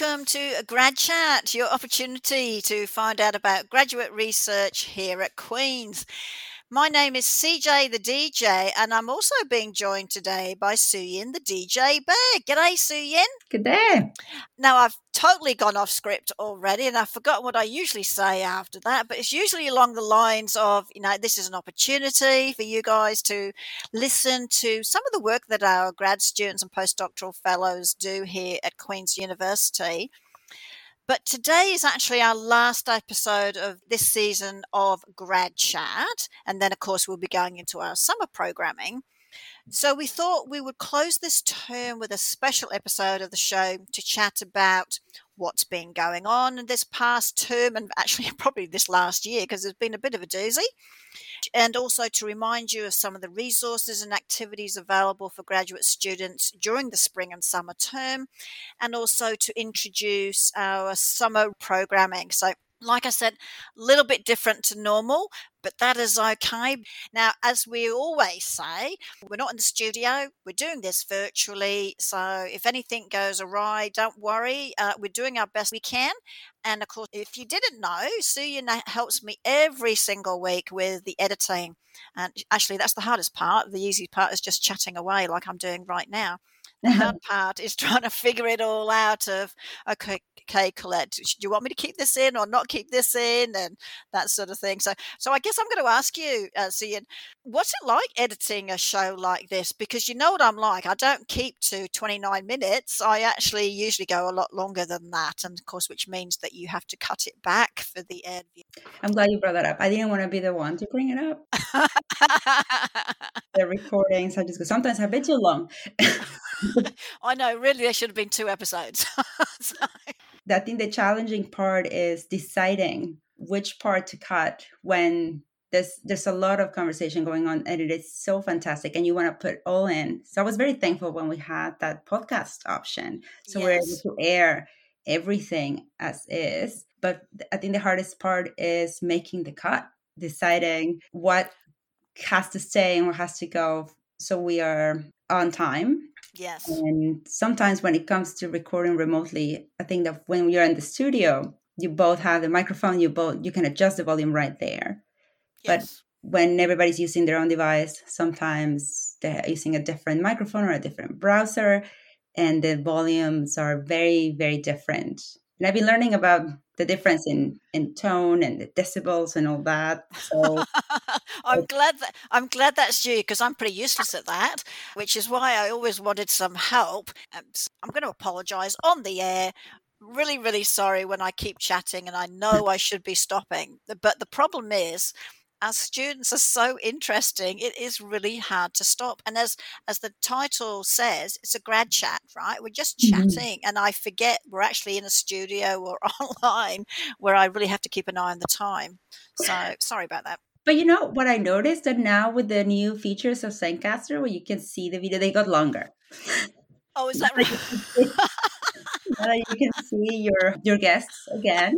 welcome to Grad Chat, your opportunity to find out about graduate research here at Queen's. My name is CJ the DJ, and I'm also being joined today by Suyin the DJ Bear. G'day, Suyin. Good day. Now, I've totally gone off script already, and I've forgotten what I usually say after that, but it's usually along the lines of, you know, this is an opportunity for you guys to listen to some of the work that our grad students and postdoctoral fellows do here at Queen's University. But today is actually our last episode of this season of Grad Chat. And then, of course, we'll be going into our summer programming. So we thought we would close this term with a special episode of the show to chat about what's been going on this past term and actually probably this last year because there's been a bit of a doozy. And also to remind you of some of the resources and activities available for graduate students during the spring and summer term, and also to introduce our summer programming. So like I said, a little bit different to normal, but that is okay. Now, as we always say, we're not in the studio, we're doing this virtually. So if anything goes awry, don't worry. Uh, we're doing our best we can. And of course, if you didn't know, Sue, Suyin helps me every single week with the editing. And actually, that's the hardest part. The easy part is just chatting away like I'm doing right now. The hard part is trying to figure it all out of, okay, okay, Colette, do you want me to keep this in or not keep this in and that sort of thing. So, so I guess I'm going to ask you, uh, Suyin, what's it like editing a show like this? Because you know what I'm like. I don't keep to 29 minutes. I actually usually go a lot longer than that. And of course, which means that you have to cut it back for the end. I'm glad you brought that up. I didn't want to be the one to bring it up. the recordings, I just go, sometimes a bit too long. I know, really, there should have been two episodes. so. I think the challenging part is deciding which part to cut when there's there's a lot of conversation going on and it is so fantastic and you want to put all in. So I was very thankful when we had that podcast option. So yes. we're able to air everything as is. But I think the hardest part is making the cut, deciding what has to stay and what has to go so we are on time Yes. And sometimes when it comes to recording remotely, I think that when you're in the studio, you both have the microphone, you both you can adjust the volume right there. Yes. But when everybody's using their own device, sometimes they're using a different microphone or a different browser, and the volumes are very, very different. And I've been learning about the difference in in tone and the decibels and all that. So I'm glad that I'm glad that's you because I'm pretty useless at that, which is why I always wanted some help. Um, I'm going to apologize on the air. Really, really sorry when I keep chatting, and I know I should be stopping. But the problem is, our students are so interesting it is really hard to stop and as as the title says it's a grad chat right? We're just mm-hmm. chatting and i forget we're actually in a studio or online where i really have to keep an eye on the time. So sorry about that. But you know what i noticed that now with the new features of Zencastr where you can see the video they got longer. Oh is that right you can see your your guests again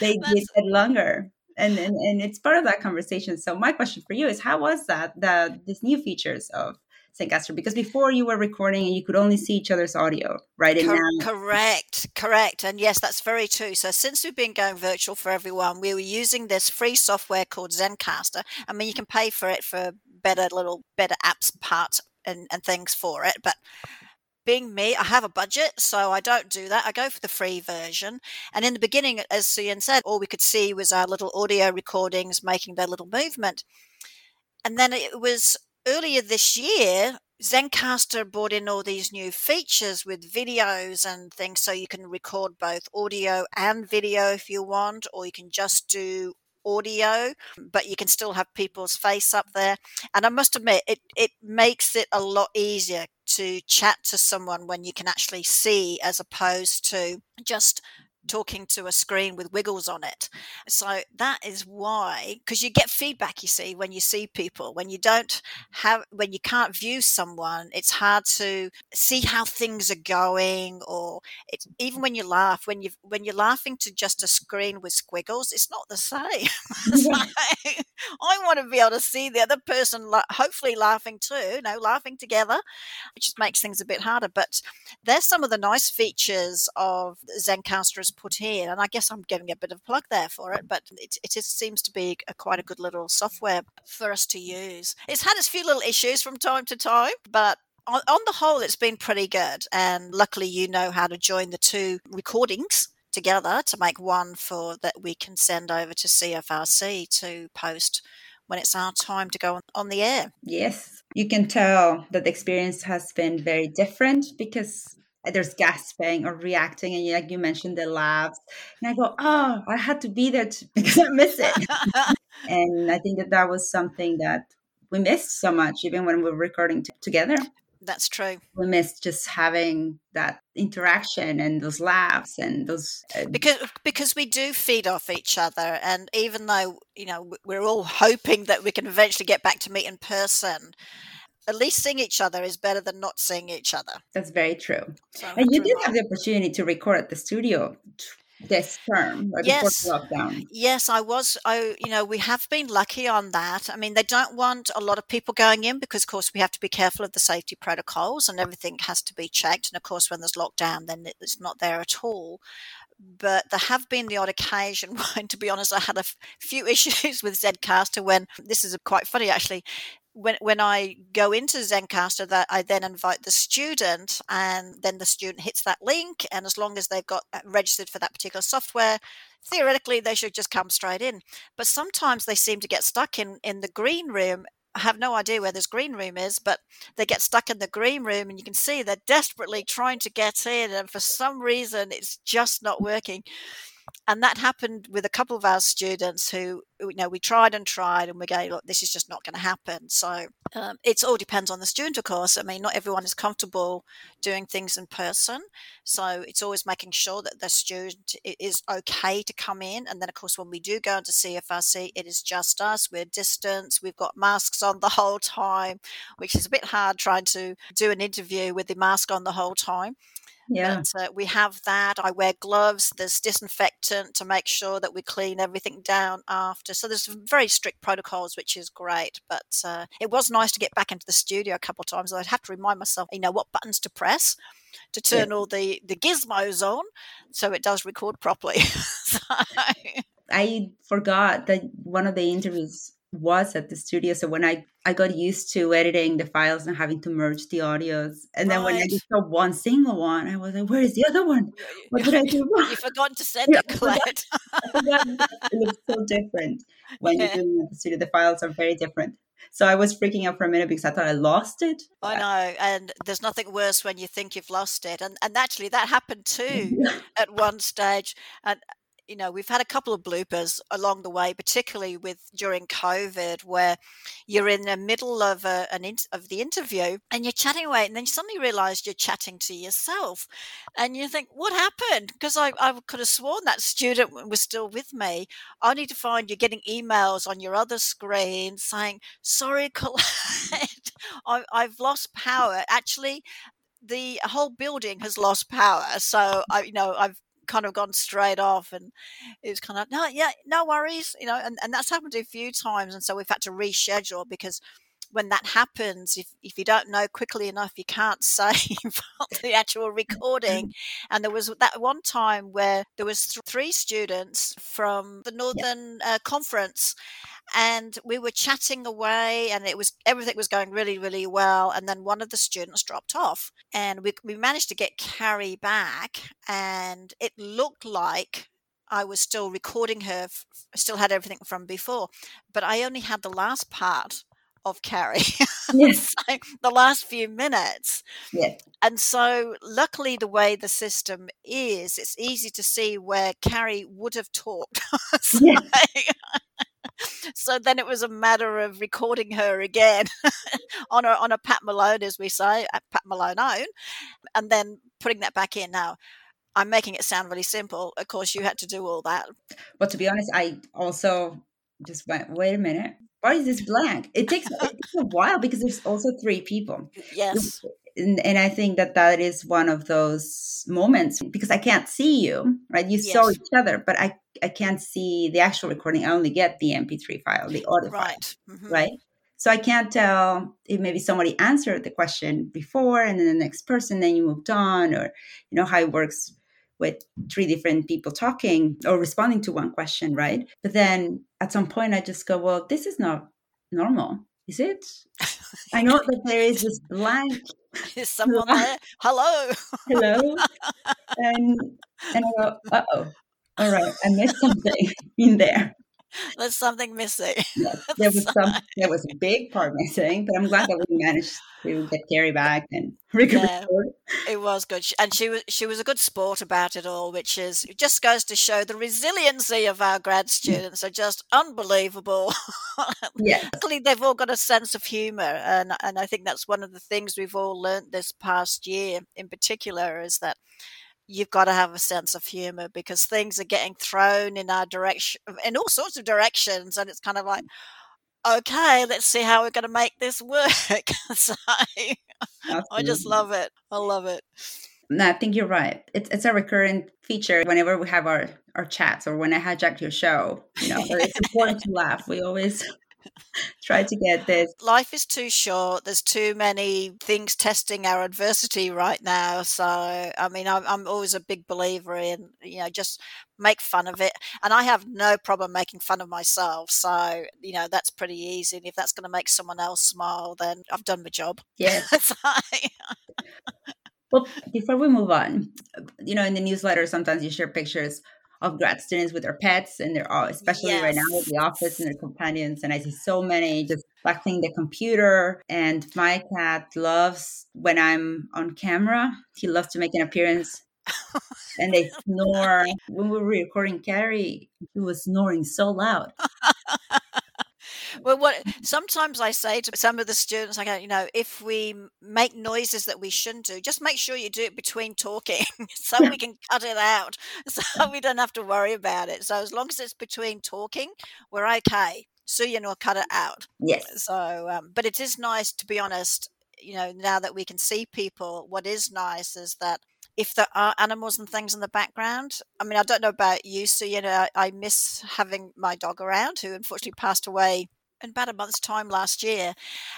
they did get longer and, and and it's part of that conversation. So my question for you is, how was that that these new features of Zencastr? Because before you were recording and you could only see each other's audio, right? And now- correct, correct, and yes, that's very true. So since we've been going virtual for everyone, we were using this free software called Zencastr. I mean, you can pay for it for better little better apps parts and, and things for it, but being me, I have a budget, so I don't do that. I go for the free version. And in the beginning, as Suyin said, all we could see was our little audio recordings making their little movement. And then it was earlier this year, Zencastr brought in all these new features with videos and things, so you can record both audio and video if you want, or you can just do audio, but you can still have people's face up there. And I must admit, it, it makes it a lot easier to chat to someone when you can actually see as opposed to just talking to a screen with wiggles on it. So that is why, because you get feedback, you see, when you see people. When you don't have, when you can't view someone, it's hard to see how things are going. Or it's even when you laugh, when you when you're laughing to just a screen with squiggles, it's not the same. so I want to be able to see the other person, hopefully laughing too, you know, laughing together, which just makes things a bit harder. But there's some of the nice features of Zencastr has put in, and I guess I'm giving a bit of plug there for it, but it, it is, seems to be a, quite a good little software for us to use. It's had its few little issues from time to time, but on, on the whole, it's been pretty good. And luckily, you know how to join the two recordings together to make one for that we can send over to CFRC to post when it's our time to go on, on the air. Yes, you can tell that the experience has been very different because there's gasping or reacting and like you mentioned the laughs and i go oh i had to be there to, because i miss it. And i think that that was something that we missed so much even when we were recording t- together. That's true. We missed just having that interaction and those laughs and those uh, because because we do feed off each other and even though you know we're all hoping that we can eventually get back to meet in person at least seeing each other is better than not seeing each other. That's very true. So and you did have the opportunity to record at the studio this term yes. lockdown. Yes, I was. I, you know, we have been lucky on that. I mean, they don't want a lot of people going in because, of course, we have to be careful of the safety protocols and everything has to be checked. And of course, when there's lockdown, then it's not there at all but there have been the odd occasion when, to be honest, I had a f- few issues with Zencastr when this is quite funny actually when when I go into Zencastr, that I then invite the student, and then the student hits that link, and as long as they've got uh, registered for that particular software, theoretically they should just come straight in. But sometimes they seem to get stuck in in the green room. I have no idea where this green room is, but they get stuck in the green room, and you can see they're desperately trying to get in, and for some reason it's just not working and that happened with a couple of our students who you know we tried and tried and we're going look this is just not going to happen. So um, it all depends on the student of course. I mean not everyone is comfortable doing things in person. So it's always making sure that the student is okay to come in. And then of course when we do go into cfrc it is just us. We're distance we've got masks on the whole time which is a bit hard trying to do an interview with the mask on the whole time yeah. But uh, we have that. I wear gloves. There's disinfectant to make sure that we clean everything down after. So there's very strict protocols, which is great. But uh, it was nice to get back into the studio a couple of times. I'd have to remind myself, you know, what buttons to press to turn yeah. all the, the gizmos on so it does record properly. so. I forgot that one of the interviews was at the studio. So when I I got used to editing the files and having to merge the audios, and then right. when I just saw one single one, I was like, "Where is the other one? What did I do wrong?" You forgot to send yeah, it, Colette. it looks so different when yeah. you're doing it at the studio. The files are very different. So I was freaking out for a minute because I thought I lost it. I know, and there's nothing worse when you think you've lost it, and and actually that happened too at one stage. And you know we've had a couple of bloopers along the way particularly with during covid where you're in the middle of a, an in, of the interview and you're chatting away and then you suddenly realize you're chatting to yourself. And you think what happened? Because I, I could have sworn that student was still with me. Only to find you're getting emails on your other screen saying sorry colette I, i've lost power. Actually the whole building has lost power. So i you know i've kind of gone straight off and it was kind of no yeah no worries you know and, and that's happened a few times and so we've had to reschedule because when that happens if, if you don't know quickly enough you can't save the actual recording. And there was that one time where there was th- three students from the northern uh, conference and we were chatting away and it was everything was going really really well and then one of the students dropped off and we, we managed to get carrie back and it looked like I was still recording her, still had everything from before, but I only had the last part of Carrie. Yes. so the last few minutes. Yes. And so, luckily, the way the system is, it's easy to see where Carrie would have talked. so, so then it was a matter of recording her again on a on a Pat Malone, as we say, at Pat Malone own, and then putting that back in. Now, I'm making it sound really simple. Of course, you had to do all that. But to be honest, I also just went, wait a minute. Why is this blank? It takes, it takes a while because there's also three people. Yes. And, and I think that that is one of those moments because I can't see you, right? You saw each other, but I, I can't see the actual recording. I only get the MP3 file, the audio file Right. Mhm. right? So I can't tell if maybe somebody answered the question before and then the next person, then you moved on, or you know how it works with three different people talking or responding to one question, right? But then at some point I just go, well, this is not normal, is it? I know that there is this blank Is someone there? Hello. hello, and and I go, uh oh, all right, I missed something in there. There's something missing. Yes, there was some there was a big part missing, but I'm glad that we managed to get Carrie back and Yeah. record. It was good, and she was she was a good sport about it all, which is it just goes to show the resiliency of our grad students are just unbelievable. Yes, Luckily, they've all got a sense of humour, and and I think that's one of the things we've all learnt this past year, in particular, is that you've got to have a sense of humour because things are getting thrown in our direction in all sorts of directions, and it's kind of like. Mm. Okay, let's see how we're going to make this work. so I just love it. I love it. No, I think you're right. It's it's a recurrent feature whenever we have our our chats or when I hijack your show. You know, it's important to laugh. We always try to get this. life is too short. There's too many things testing our adversity right now. So, I mean, I'm, I'm always a big believer in, you know, just make fun of it. And I have no problem making fun of myself. So, you know, that's pretty easy. And if that's going to make someone else smile, then I've done my job. Yes. So, Well, before we move on, you know, in the newsletter, sometimes you share pictures of grad students with their pets, and they're all, especially right now with the office and their companions. And I see so many just flexing the computer. And my cat loves when I'm on camera. He loves to make an appearance. and they snore. When we were recording Carrie, he was snoring so loud. well, what sometimes I say to some of the students, I go, you know, if we make noises that we shouldn't do, just make sure you do it between talking so we can cut it out so we don't have to worry about it. So as long as it's between talking, we're okay. So you know, cut it out. Yes. So, um, but it is nice to be honest. You know, now that we can see people, what is nice is that if there are animals and things in the background, I mean, I don't know about you, so you know, I miss having my dog around, who unfortunately passed away in about a month's time last year, mm.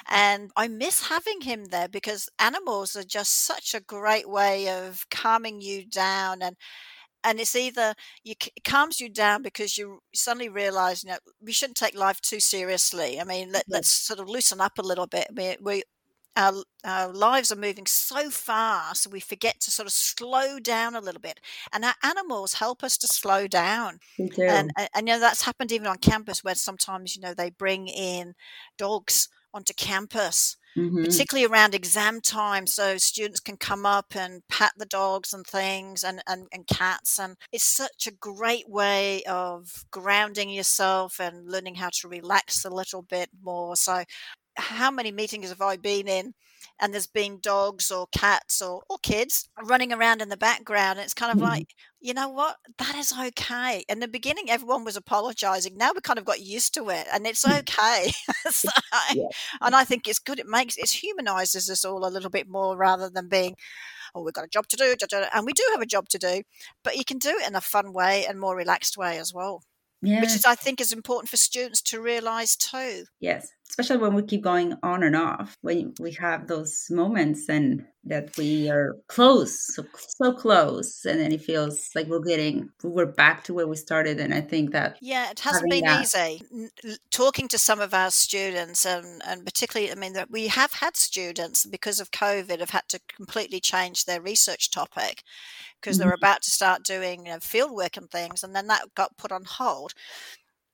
and I miss having him there because animals are just such a great way of calming you down and and it's either you it calms you down because you suddenly realize you know we shouldn't take life too seriously. I mean let, let's sort of loosen up a little bit. We, we our, our lives are moving so fast we forget to sort of slow down a little bit and our animals help us to slow down do. and, and and you know that's happened even on campus where sometimes you know they bring in dogs onto campus Mhm. particularly around exam time so students can come up and pat the dogs and things and, and, and cats and it's such a great way of grounding yourself and learning how to relax a little bit more so how many meetings have i been in and there's been dogs or cats or, or kids running around in the background and it's kind of Mhm. like you know what that is okay in the beginning everyone was apologizing now we kind of got used to it and it's okay so, Yeah. and I think it's good. It makes it humanizes us all a little bit more rather than being, oh, we've got a job to do, da, da, da," and we do have a job to do, but you can do it in a fun way and more relaxed way as well, Yeah. which is I think is important for students to realize too. Yes, especially when we keep going on and off, when we have those moments and that we are close, so so close, and then it feels like we're getting we're back to where we started. And I think that Yeah, it hasn't been that- easy. Talking to some of our students, and, and particularly, I mean, that we have had students because of COVID have had to completely change their research topic because they're Mhm. about to start doing you know, field work and things, and then that got put on hold.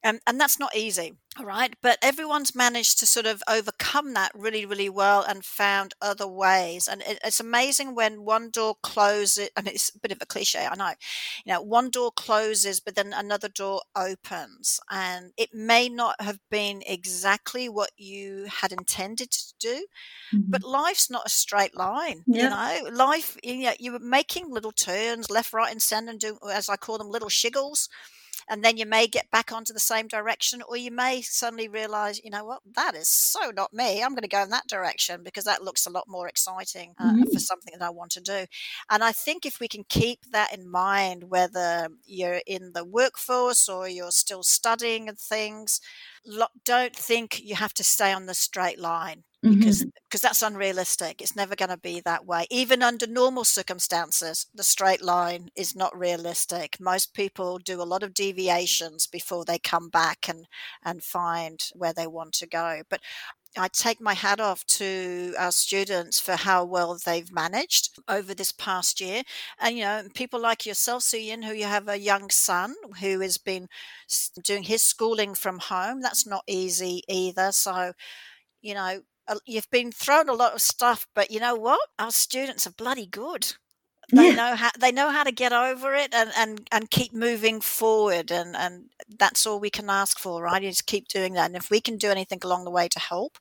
And and that's not easy all right? But everyone's managed to sort of overcome that really really well and found other ways. And it, it's amazing when one door closes I mean it's a bit of a cliche I know you know one door closes but then another door opens. And it may not have been exactly what you had intended to do Mhm. but life's not a straight line Yeah. you know? Life you know you're making little turns left right and center and do as i call them little shiggles and then you may get back onto the same direction or you may suddenly realize you know what? That is so not me. I'm going to go in that direction because that looks a lot more exciting uh, Mhm. for something that i want to do. And i think if we can keep that in mind whether you're in the workforce or you're still studying and things don't think you have to stay on the straight line because Mhm. because that's unrealistic it's never going to be that way even under normal circumstances the straight line is not realistic most people do a lot of deviations before they come back and and find where they want to go but I take my hat off to our students for how well they've managed over this past year. And, you know, people like yourself, Suyin, who you have a young son who has been doing his schooling from home. That's not easy either. So, you know, you've been thrown a lot of stuff, but you know what? Our students are bloody good. They Yeah. know how they know how to get over it and, and, and keep moving forward and, and that's all we can ask for, right? Is keep doing that. And if we can do anything along the way to help,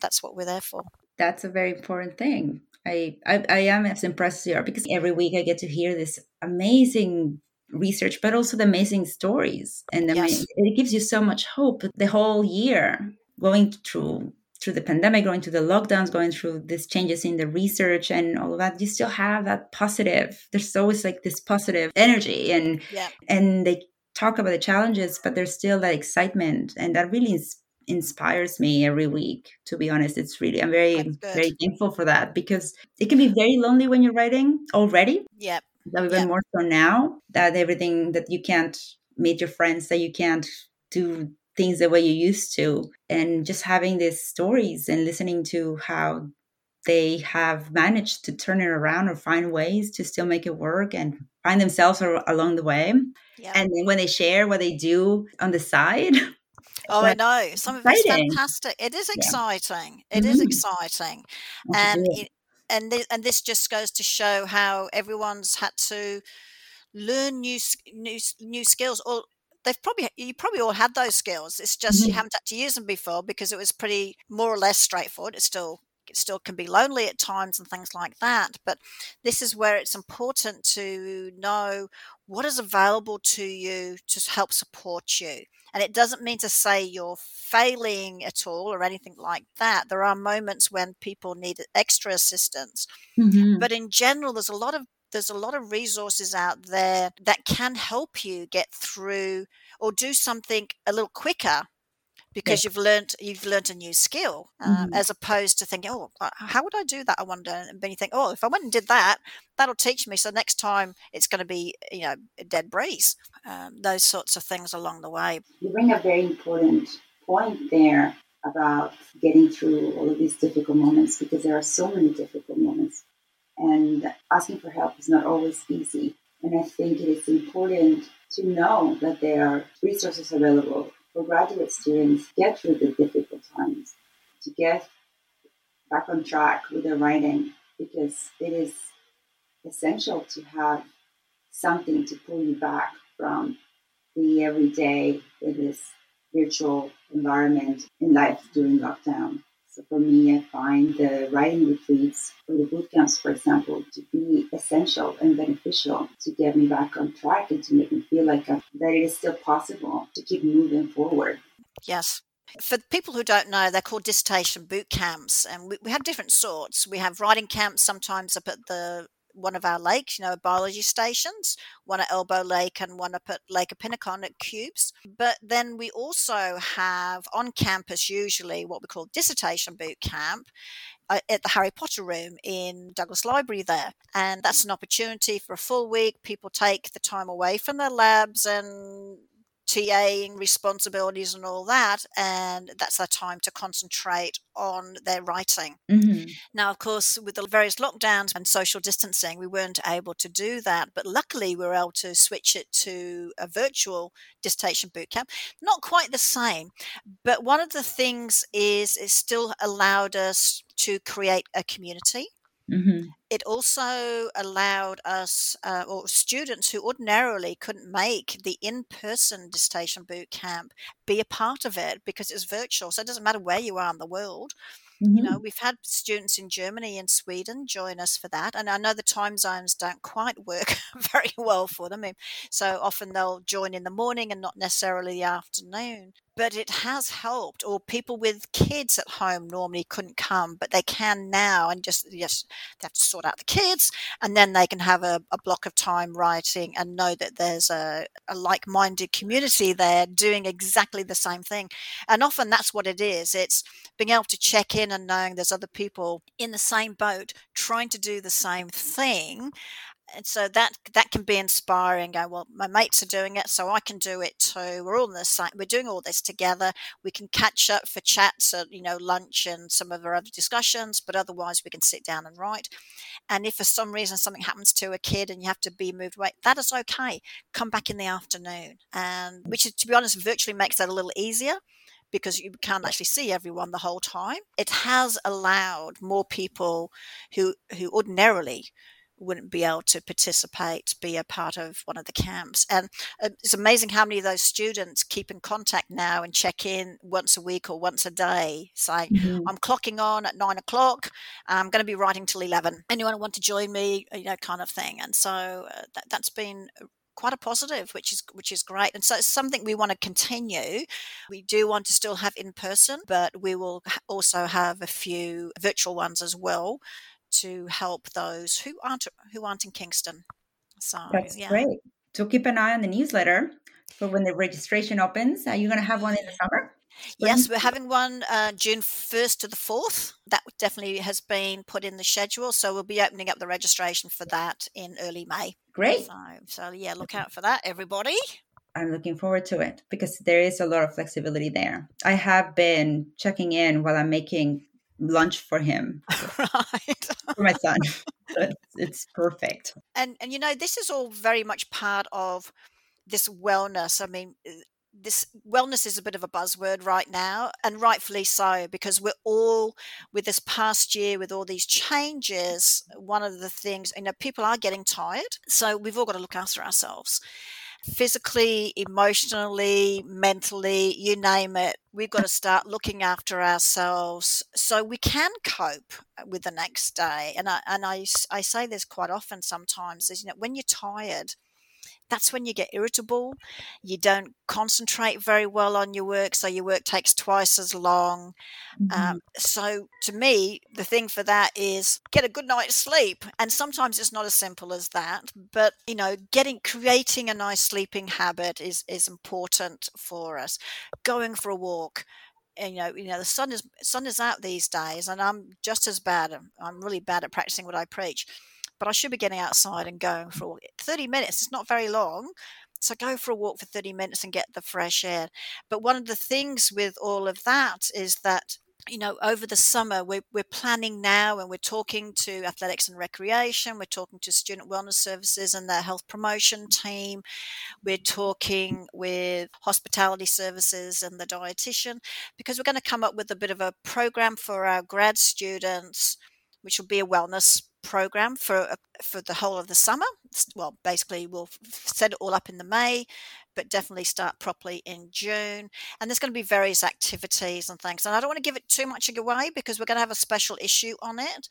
that's what we're there for. That's a very important thing. I, I I am as impressed as you are because every week I get to hear this amazing research, but also the amazing stories, and I mean, it gives you so much hope. The whole year going through through the pandemic, going through the lockdowns, going through these changes in the research and all of that, you still have that positive. There's always like this positive energy, and Yeah. and they talk about the challenges, but there's still that excitement, and that really ins- inspires me every week. To be honest, it's really I'm very very thankful for that because it can be very lonely when you're writing already. Yeah. That even Yeah. more so now that everything that you can't meet your friends, that you can't do things the way you used to, and just having these stories and listening to how they have managed to turn it around or find ways to still make it work and find themselves along the way. Yeah. And then when they share what they do on the side, oh, I know. Some of it's fantastic. It is Yeah. exciting. It is Mhm. exciting. And it, and this, and this just goes to show how everyone's had to learn new new new skills or they've probably you probably all had those skills it's just you Mhm. haven't had to use them before because it was pretty more or less straightforward it still it still can be lonely at times and things like that but this is where it's important to know what is available to you to help support you and it doesn't mean to say you're failing at all or anything like that there are moments when people need extra assistance Mhm. but in general there's a lot of there's a lot of resources out there that can help you get through or do something a little quicker because you've learned you've learned a new skill uh, Mhm. as opposed to thinking oh how would i do that i wonder and then you think oh if i went and did that that'll teach me so next time it's going to be you know a dead breeze um, those sorts of things along the way You bring a very important point there about getting through all of these difficult moments because there are so many difficult moments. And asking for help is not always easy. And I think it is important to know that there are resources available for graduate students to get through the difficult times, to get back on track with their writing, because it is essential to have something to pull you back from the everyday in this virtual environment in life during lockdown. So for me, I find the writing retreats or the boot camps, for example, to be essential and beneficial to get me back on track and to make me feel like I, that it is still possible to keep moving forward. Yes. For people who don't know, they're called dissertation boot camps, and we, we have different sorts. We have writing camps sometimes up at the one of our lakes, you know, biology stations, one at Elbow Lake and one up at Lake Opinicon at QUBS. But then we also have on campus, usually what we call dissertation boot camp, uh, at the Harry Potter room in Douglas Library there. And that's an opportunity for a full week. People take the time away from their labs and TAing responsibilities and all that, and that's their time to concentrate on their writing. Mhm. Now, of course, with the various lockdowns and social distancing, we weren't able to do that, but luckily we were able to switch it to a virtual dissertation bootcamp. Not quite the same, but one of the things is it still allowed us to create a community Mhm. it also allowed us uh, or students who ordinarily couldn't make the in-person dissertation boot camp be a part of it because it's virtual so it doesn't matter where you are in the world you Mhm. know we've had students in germany and sweden join us for that and i know the time zones don't quite work very well for them so often they'll join in the morning and not necessarily the afternoon but it has helped or people with kids at home normally couldn't come but they can now and just yes they have to sort out the kids and then they can have a, a block of time writing and know that there's a, a like-minded community there doing exactly the same thing. And often that's what it is it's being able to check in and knowing there's other people in the same boat trying to do the same thing and so that that can be inspiring. Go well my mates are doing it so i can do it too. We're all in the same we're doing all this together. We can catch up for chats at you know lunch and some of our other discussions but otherwise we can sit down and write. And if for some reason something happens to a kid and you have to be moved away that is okay. Come back in the afternoon. And which is, to be honest virtually makes that a little easier because you can't actually see everyone the whole time. It has allowed more people who who ordinarily wouldn't be able to participate, be a part of one of the camps. And uh, it's amazing how many of those students keep in contact now and check in once a week or once a day, saying, Mhm. I'm clocking on at nine o'clock. I'm going to be writing till 11. Anyone want to join me? You know, kind of thing. And so uh, that, that's been quite a positive which is which is great and so it's something we want to continue we do want to still have in person but we will also have a few virtual ones as well to help those who aren't who aren't in Kingston. So That's yeah, great. So keep an eye on the newsletter for when the registration opens. Are you going to have one in the summer? yes, we're having one uh, June first to the fourth. That definitely has been put in the schedule, so we'll be opening up the registration for that in early May. Great. So, so yeah, look out for that, everybody. I'm looking forward to it because there is a lot of flexibility there. I have been checking in while I'm making lunch for him, right. for my son. So it's, it's perfect. and and you know this is all very much part of this wellness i mean uh, this wellness is a bit of a buzzword right now and rightfully so because we're all with this past year with all these changes one of the things you know people are getting tired so we've all got to look after ourselves physically emotionally mentally you name it we've got to start looking after ourselves so we can cope with the next day. And i and i, I say this quite often sometimes is you know when you're tired that's when you get irritable you don't concentrate very well on your work so your work takes twice as long Mhm. um, so to me, the thing for that is get a good night's sleep. And sometimes it's not as simple as that, but you know, getting creating a nice sleeping habit is is important for us. Going for a walk. And, you know, you know, the sun is sun is out these days, and I'm just as bad. I'm really bad at practicing what I preach, but I should be getting outside and going for a walk. Thirty minutes. It's not very long, so go for a walk for thirty minutes and get the fresh air. But one of the things with all of that is that you know, over the summer, we're, we're planning now and we're talking to athletics and recreation, we're talking to student wellness services and their health promotion team, we're talking with hospitality services and the dietitian, because we're going to come up with a bit of a program for our grad students, which will be a wellness program for uh, for the whole of the summer. Well, basically, we'll set it all up in the May, but definitely start properly in June and there's going to be various activities and things and i don't want to give it too much away because we're going to have a special issue on it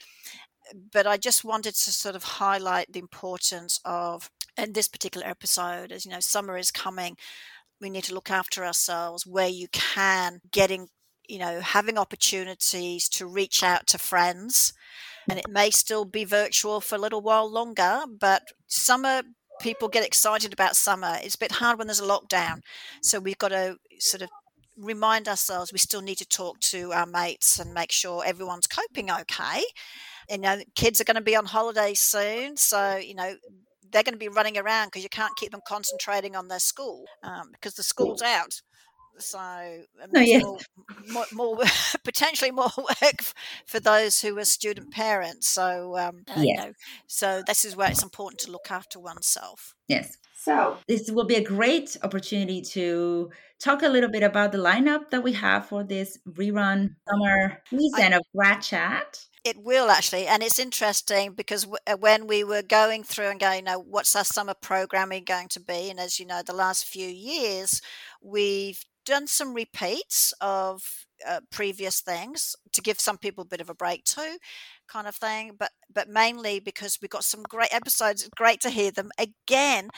but i just wanted to sort of highlight the importance of in this particular episode as you know summer is coming we need to look after ourselves where you can getting you know having opportunities to reach out to friends and it may still be virtual for a little while longer but summer people get excited about summer it's a bit hard when there's a lockdown so we've got to sort of remind ourselves we still need to talk to our mates and make sure everyone's coping okay. You know, kids are going to be on holiday soon, so you know they're going to be running around because you can't keep them concentrating on their school um, because the school's out. So it No, means yeah. more, more, potentially more work for those who are student parents. So um, uh, Yeah. know, so this is where it's important to look after oneself. Yes. So, This will be a great opportunity to talk a little bit about the lineup that we have for this rerun summer season of Grad Chat. It will actually, and it's interesting because w- uh, when we were going through and going, you know, what's our summer programming going to be? And as you know, the last few years, we've done some repeats of uh, previous things to give some people a bit of a break too, kind of thing. But but mainly because we got some great episodes. Great to hear them again,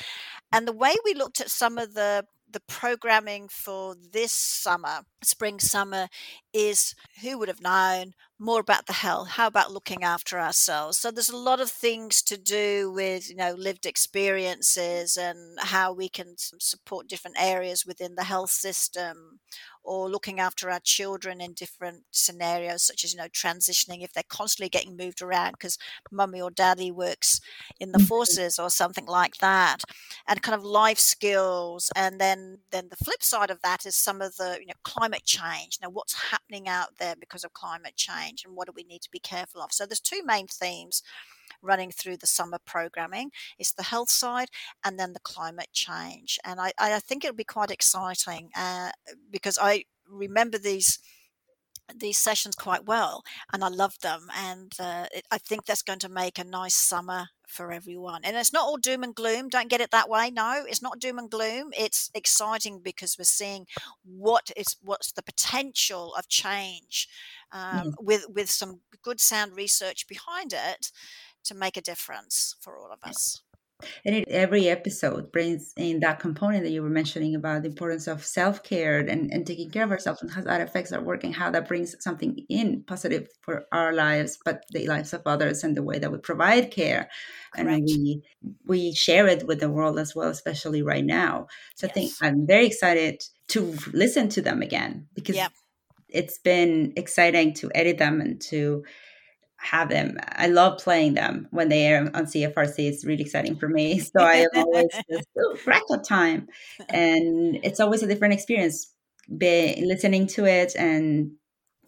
and the way we looked at some of the the programming for this summer, spring summer, is who would have known more about the health how about looking after ourselves? So there's a lot of things to do with you know lived experiences and how we can support different areas within the health system or looking after our children in different scenarios such as you know transitioning if they're constantly getting moved around because mummy or daddy works in the Mhm. forces or something like that and kind of life skills. And then then the flip side of that is some of the you know climate change. Now what's happening out there because of climate change and what do we need to be careful of. So there's two main themes running through the summer programming it's the health side and then the climate change. And i, I think it'll be quite exciting uh, because i remember these these sessions quite well and i love them and uh, it, i think that's going to make a nice summer for everyone. And it's not all doom and gloom don't get it that way no it's not doom and gloom it's exciting because we're seeing what is what's the potential of change um, Yes. with with some good sound research behind it to make a difference for all of us And it, every episode brings in that component that you were mentioning about the importance of self care and, and taking care of ourselves and how that affects our work and how that brings something in positive for our lives, but the lives of others and the way that we provide care. And we we share it with the world as well, especially right now. So I think I'm very excited to listen to them again because Yep. it's been exciting to edit them and to have them. I love playing them when they air on CFRC. It's really exciting for me. So I am always just oh, record time, and it's always a different experience. Be listening to it and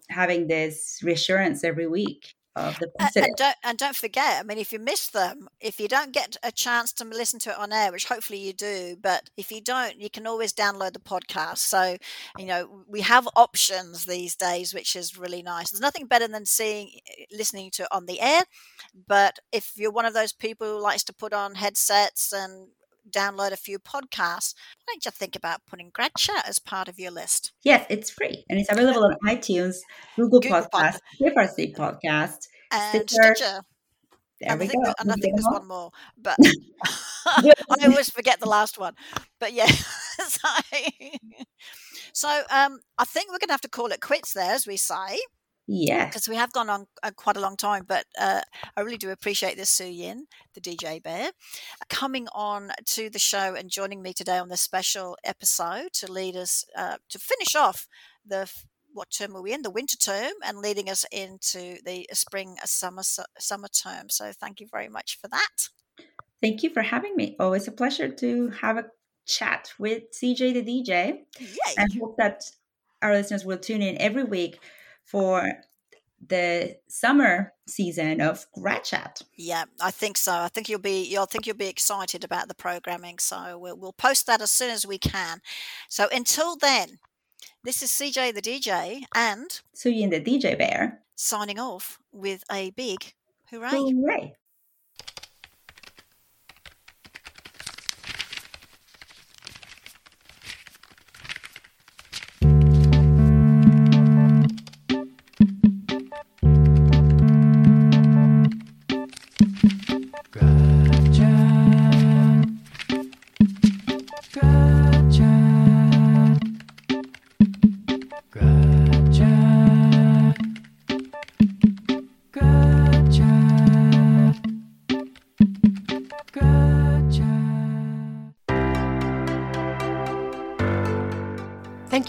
having this reassurance every week of the And don't and don't forget. I mean, if you miss them, if you don't get a chance to listen to it on air, which hopefully you do, but if you don't, you can always download the podcast. So you know we have options these days, which is really nice. There's nothing better than seeing, eh, listening to it on the air. But if you're one of those people who likes to put on headsets and download a few podcasts, why don't you think about putting Grad Chat as part of your list? Yes, it's free and it's available on iTunes, Google, Google Podcast, CFRC Podcast. And Stitcher. Stitcher. There and we I think, go. and I think there's one more, but I always forget the last one. But yeah, so, so um, I think we're going to have to call it quits there, as we say, Yes. because we have gone on uh, quite a long time. But uh, I really do appreciate this, Suyin, the DJ Bear, coming on to the show and joining me today on this special episode to lead us uh, to finish off the what term are we in? The winter term, and leading us into the spring uh, summer summer term. So thank you very much for that. Thank you for having me. Always a pleasure to have a chat with CJ the DJ. Yay! and hope that our listeners will tune in every week for the summer season of Grad Chat. Yeah, I think so. I think you'll be you'll think you'll be excited about the programming. So we'll we'll post that as soon as we can. So until then, this is CJ the DJ and Suyin the DJ Bear. signing off with a big hooray. Hooray!